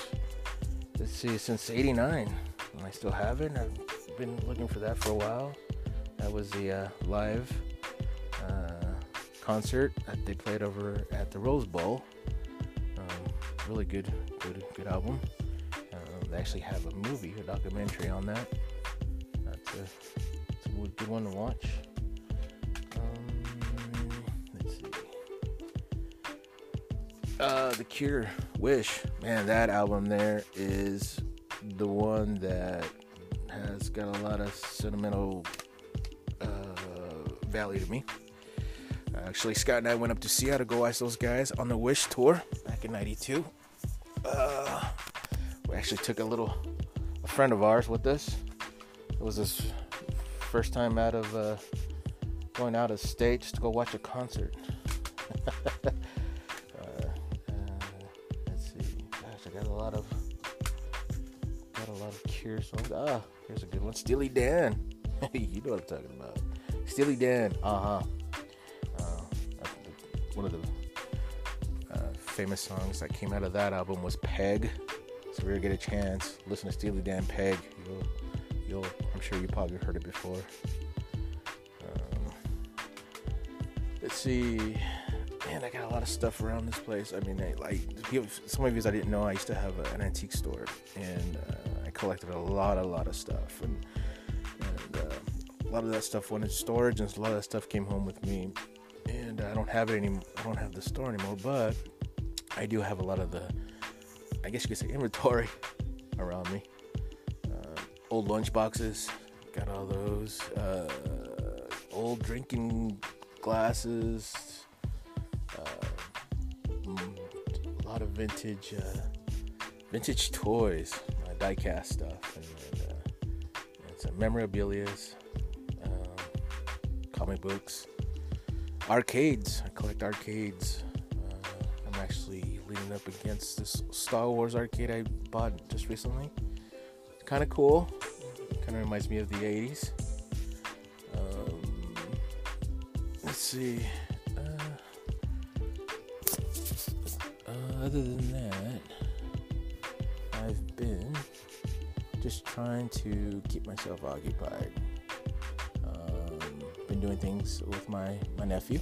let's see, since 89. And I still have it. I've been looking for that for a while. That was the uh, live uh, concert that they played over at the Rose Bowl. Um, really good, good, good album. Uh, they actually have a movie, a documentary on that. That's a, that's a good one to watch. Um, let's see. Uh, the Cure, Wish, man, that album there is the one that has got a lot of sentimental uh, value to me. Actually, Scott and I went up to Seattle to go watch those guys on the Wish tour back in '92. Uh, we actually took a little a friend of ours with us. It was his first time out of uh, going out of state just to go watch a concert. Cure songs. Ah, Here's a good one. Steely Dan. you know what I'm talking about. Steely Dan. Uh-huh. Uh, one of the uh, famous songs that came out of that album was Peg. So if you ever get a chance, listen to Steely Dan Peg. You'll, you'll, I'm sure you probably heard it before. Um, let's see. Man, I got a lot of stuff around this place. I mean, I, like some of you I didn't know, I used to have an antique store, and uh, collected a lot, a lot of stuff, and, and uh, a lot of that stuff went in storage, and a lot of that stuff came home with me. And I don't have it anymore. I don't have the store anymore, but I do have a lot of the, I guess you could say, inventory around me. Uh, old lunch boxes, got all those. Uh, old drinking glasses. Uh, mm, a lot of vintage, uh, vintage toys diecast stuff and, and, uh, and some memorabilia, um, comic books, arcades. I collect arcades. Uh, I'm actually leaning up against this Star Wars arcade I bought just recently. Kind of cool. Kind of reminds me of the 80s. Um, let's see. Uh, uh, other than that, just trying to keep myself occupied. Um, been doing things with my, my nephew.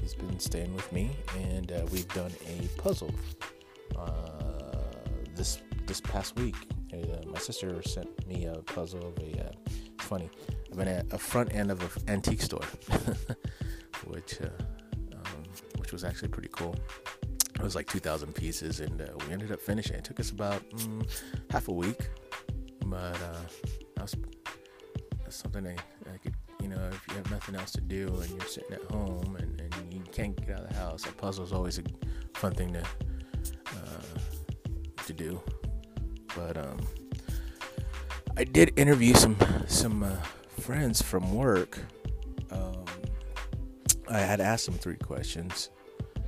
He's been staying with me, and uh, we've done a puzzle uh, this this past week. Uh, my sister sent me a puzzle of a. Uh, it's funny. I've been at a front end of an antique store, which uh, um, which was actually pretty cool. It was like 2,000 pieces, and uh, we ended up finishing. It took us about mm, half a week but uh, that's, that's something that could, you know, if you have nothing else to do and you're sitting at home and, and you can't get out of the house, a puzzle is always a fun thing to uh, to do. But um, I did interview some some uh, friends from work. Um, I had asked them three questions.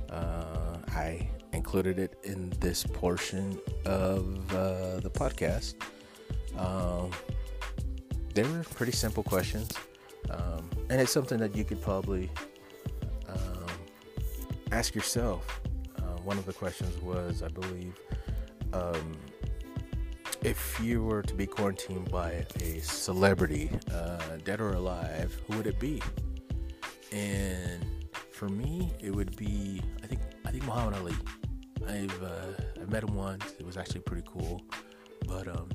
Uh, I included it in this portion of uh, the podcast. Um, they were pretty simple questions, um, and it's something that you could probably um, ask yourself. Uh, one of the questions was, I believe, um, if you were to be quarantined by a celebrity, uh, dead or alive, who would it be? And for me, it would be I think I think Muhammad Ali. I've uh, I met him once. It was actually pretty cool, but um,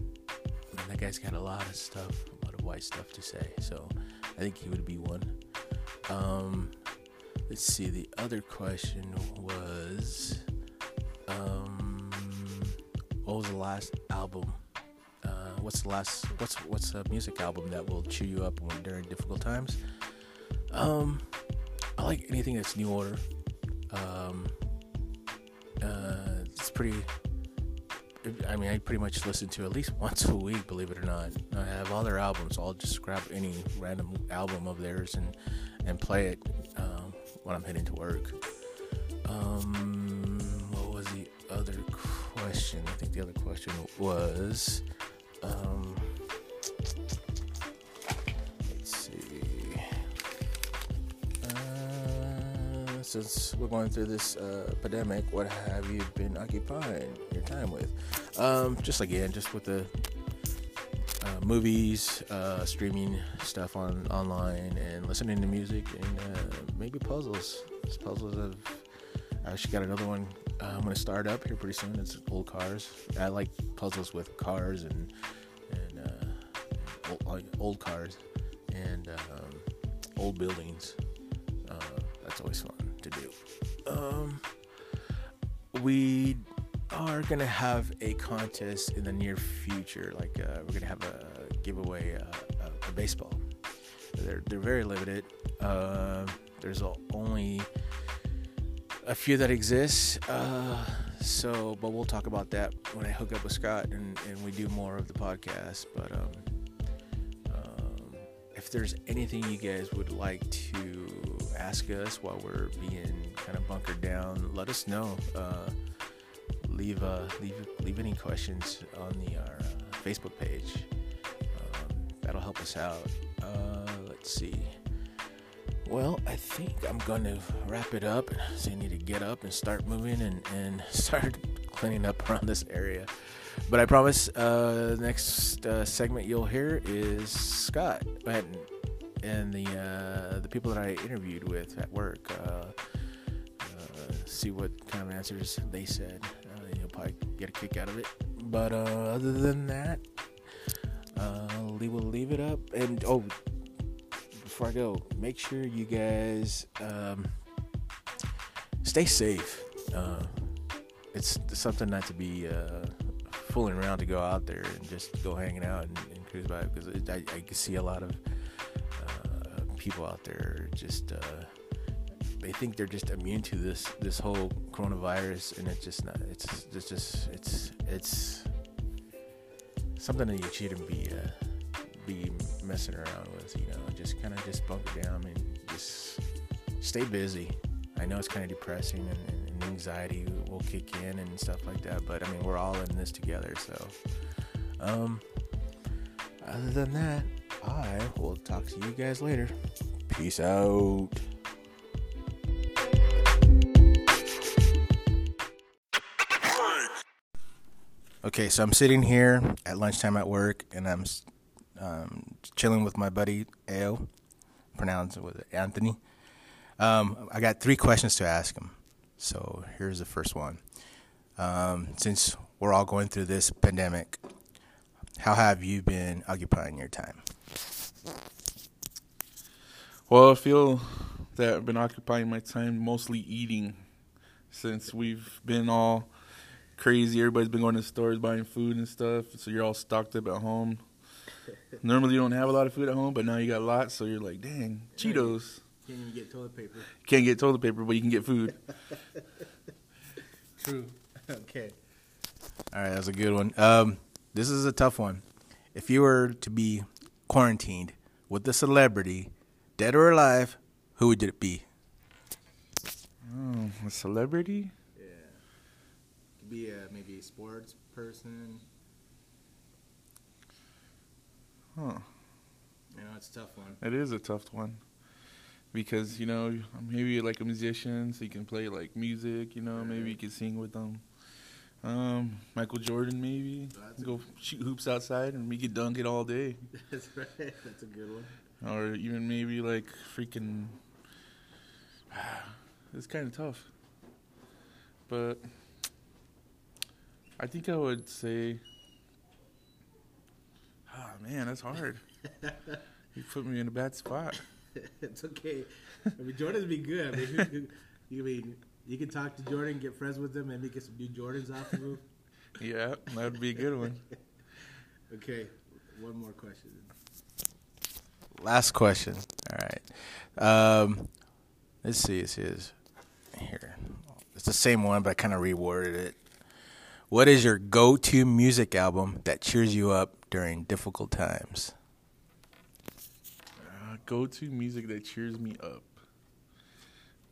man, that guy's got a lot of stuff, a lot of white stuff to say. So I think he would be one. Um, let's see. The other question was, um, what was the last album? Uh, what's the last? What's what's a music album that will cheer you up when during difficult times? Um, I like anything that's New Order. Um, uh, it's pretty. I mean, I pretty much listen to at least once a week, believe it or not. I have all their albums. I'll just grab any random album of theirs and and play it um, when I'm heading to work. Um, what was the other question? I think the other question was. Um. Uh, since we're going through this uh, pandemic, what have you been occupying your time with? Um, just again, just with the uh, movies, uh, streaming stuff on online, and listening to music, and uh, maybe puzzles. Puzzles have. I actually got another one. Uh, I'm gonna start up here pretty soon. It's old cars. I like puzzles with cars and and uh, old, old cars and um, old buildings. Uh, that's always fun to do. Um, we are gonna have a contest in the near future. Like uh, we're gonna have a giveaway uh, a, baseball. They're they're very limited. Uh, there's only a few that exist. Uh, so, but we'll talk about that when I hook up with Scott and, and we do more of the podcast. But um, um, if there's anything you guys would like to ask us while we're being kind of bunkered down, let us know. Leave uh, leave leave any questions on the our uh, Facebook page. Um, that'll help us out. Uh, let's see. Well, I think I'm going to wrap it up. So I need to get up and start moving and, and start cleaning up around this area. But I promise, uh, next uh, segment you'll hear is Scott and, and the uh, the people that I interviewed with at work. Uh, see what kind of answers they said. Get a kick out of it. But uh, other than that, uh, we will leave it up. And oh, before I go, make sure you guys um, stay safe. Uh, it's something not to be uh, fooling around to go out there and just go hanging out and, and cruise by because I, I can see a lot of uh, people out there just uh, they think they're just immune to this this whole coronavirus and it's just not it's it's just it's it's something that you shouldn't be uh, be messing around with you know just kind of just bunker down and just stay busy. I know it's kind of depressing and, and, and anxiety will kick in and stuff like that but i mean we're all in this together so um other than that i will talk to you guys later. Peace out Okay, so I'm sitting here at lunchtime at work, and I'm um, chilling with my buddy Ao, pronounced with Anthony. Um, I got three questions to ask him. So here's the first one. Um, since we're all going through this pandemic, how have you been occupying your time? Well, I feel that I've been occupying my time mostly eating since we've been all crazy. Everybody's been going to stores buying food and stuff, so you're all stocked up at home. Normally, you don't have a lot of food at home, but now you got lots, so you're like, dang, Cheetos. Can you get toilet paper? Can't get toilet paper, but you can get food. True. okay. All right, that's a good one. Um, this is a tough one. If you were to be quarantined with a celebrity, dead or alive, who would it be? Oh, a celebrity? Be a, maybe a sports person. Huh. You know, it's a tough one. It is a tough one. Because, you know, maybe like a musician, so you can play like music, you know, maybe you can sing with them. Um, Michael Jordan maybe. That's Go shoot hoops outside and we could dunk it all day. That's right. That's a good one. Or even maybe like freaking. It's kind of tough. But I think I would say. Ah man, that's hard. you put me in a bad spot. it's okay. I mean, Jordan's be good. I mean, you, you, you mean you can talk to Jordan, get friends with him, and maybe get some new Jordans off of him. Yeah, that would be a good one. Okay, one more question. Last question. All right. Um, let's see. It says here. It's the same one, but I kind of reworded it. What is your go-to music album that cheers you up during difficult times? Uh, Go to music that cheers me up.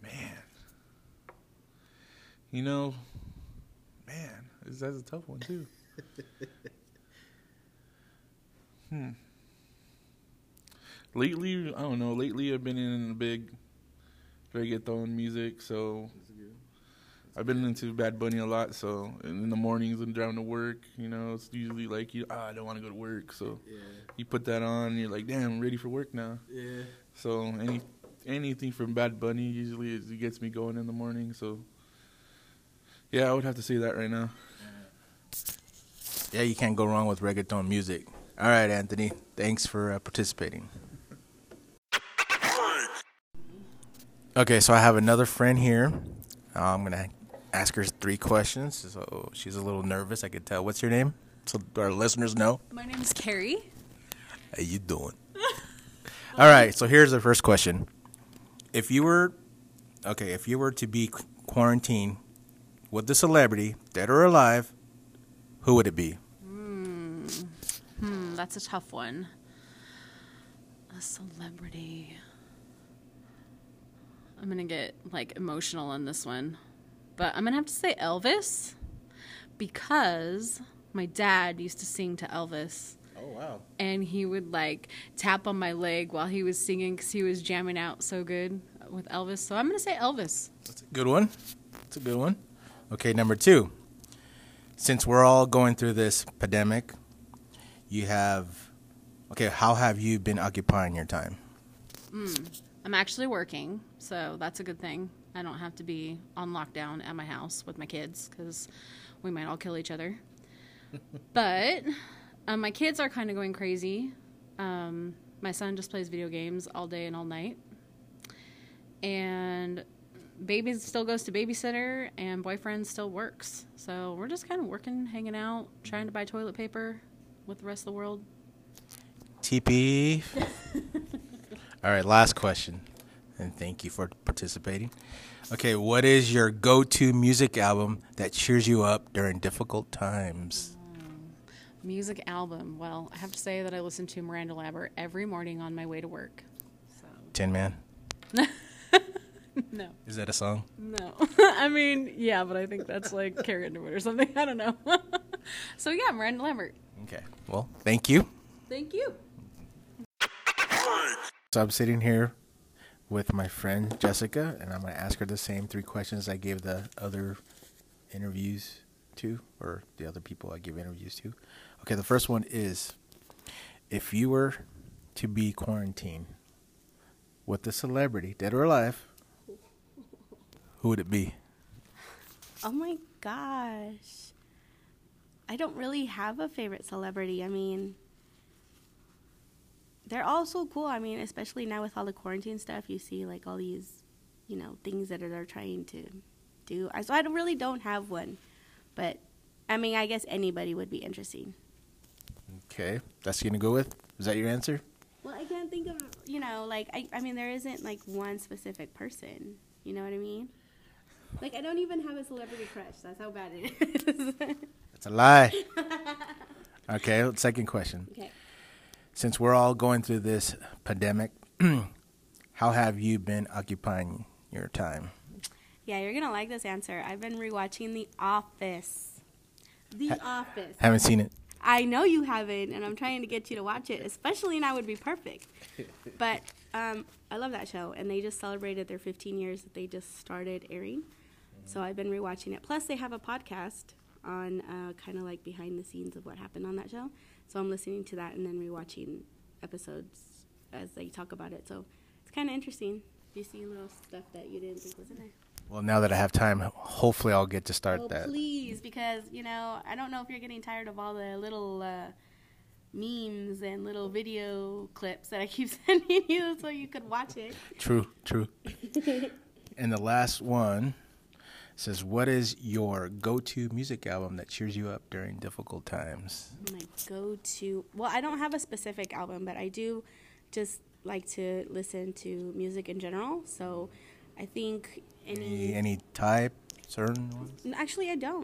Man. You know, man, this- that's a tough one too. hmm. Lately, I don't know. Lately, I've been in a big reggaeton music, so I've been into Bad Bunny a lot. So in the mornings and driving to work, you know, it's usually like you, ah, I don't want to go to work, so Yeah, you put that on, and you're like, damn, I'm ready for work now. yeah. So any anything from Bad Bunny usually is, it gets me going in the morning. So yeah, I would have to say that right now. Yeah, you can't go wrong with reggaeton music. All right, Anthony. Thanks for uh, participating. Okay, so I have another friend here. Uh, I'm gonna ask her three questions. So she's a little nervous. I could tell. What's your name? So our listeners know. My name is Carrie. How you doing? All right. So here's the first question. If you were, okay, if you were to be qu- quarantined with the celebrity, dead or alive, who would it be? Hmm, that's a tough one. A celebrity. I'm gonna get like emotional on this one, but I'm gonna have to say Elvis because my dad used to sing to Elvis. Oh wow. and he would like tap on my leg while he was singing because he was jamming out so good with Elvis. So I'm gonna say Elvis. That's a good one. That's a good one. Okay, number two. Since we're all going through this pandemic, you have. Okay, how have you been occupying your time? Mm, I'm actually working, so that's a good thing. I don't have to be on lockdown at my house with my kids because we might all kill each other. but um, my kids are kind of going crazy. Um, my son just plays video games all day and all night. And baby still goes to babysitter, and boyfriend still works. So we're just kind of working, hanging out, trying to buy toilet paper with the rest of the world. TP. All right, last question. And thank you for participating. Okay, what is your go to music album that cheers you up during difficult times? Mm. Music album. Well, I have to say that I listen to Miranda Lambert every morning on my way to work. So Tin Man. no, Is that a song? no. I mean, yeah, but I think that's like Carrie Underwood or something. I don't know. so yeah, Miranda Lambert. Okay. Well, thank you. Thank you. So I'm sitting here with my friend Jessica, and I'm going to ask her the same three questions I gave the other interviews to, or the other people I give interviews to. Okay, the first one is if you were to be quarantined with a celebrity, dead or alive, who would it be? Oh my gosh. I don't really have a favorite celebrity. I mean, they're all so cool. I mean, especially now with all the quarantine stuff, you see like all these, you know, things that they're trying to do. I- So I really don't have one. But I mean, I guess anybody would be interesting. Okay, that's you gonna go with. Is that your answer? Well, I can't think of, you know, like I, I mean, there isn't like one specific person. You know what I mean? Like I don't even have a celebrity crush. That's how bad it is. That's a lie. okay, second question. okay. Since we're all going through this pandemic, how have you been occupying your time? Yeah, you're gonna like this answer. I've been rewatching The Office. The Office. Haven't seen it. I know you haven't, and I'm trying to get you to watch it, especially now would be perfect. But um, I love that show, and they just celebrated their 15 years that they just started airing. So I've been rewatching it. Plus, they have a podcast on uh, kind of like behind the scenes of what happened on that show. So I'm listening to that and then rewatching episodes as they talk about it. So it's kind of interesting. You see little stuff that you didn't think was in there. Well, now that I have time, hopefully I'll get to start Oh, that. please, because you know I don't know if you're getting tired of all the little uh, memes and little video clips that I keep sending you, so you could watch it. True, true. and the last one says, "What is your go-to music album that cheers you up during difficult times?" My go-to. Well, I don't have a specific album, but I do just like to listen to music in general. So I think Any any. any type, certain ones? Actually, I don't.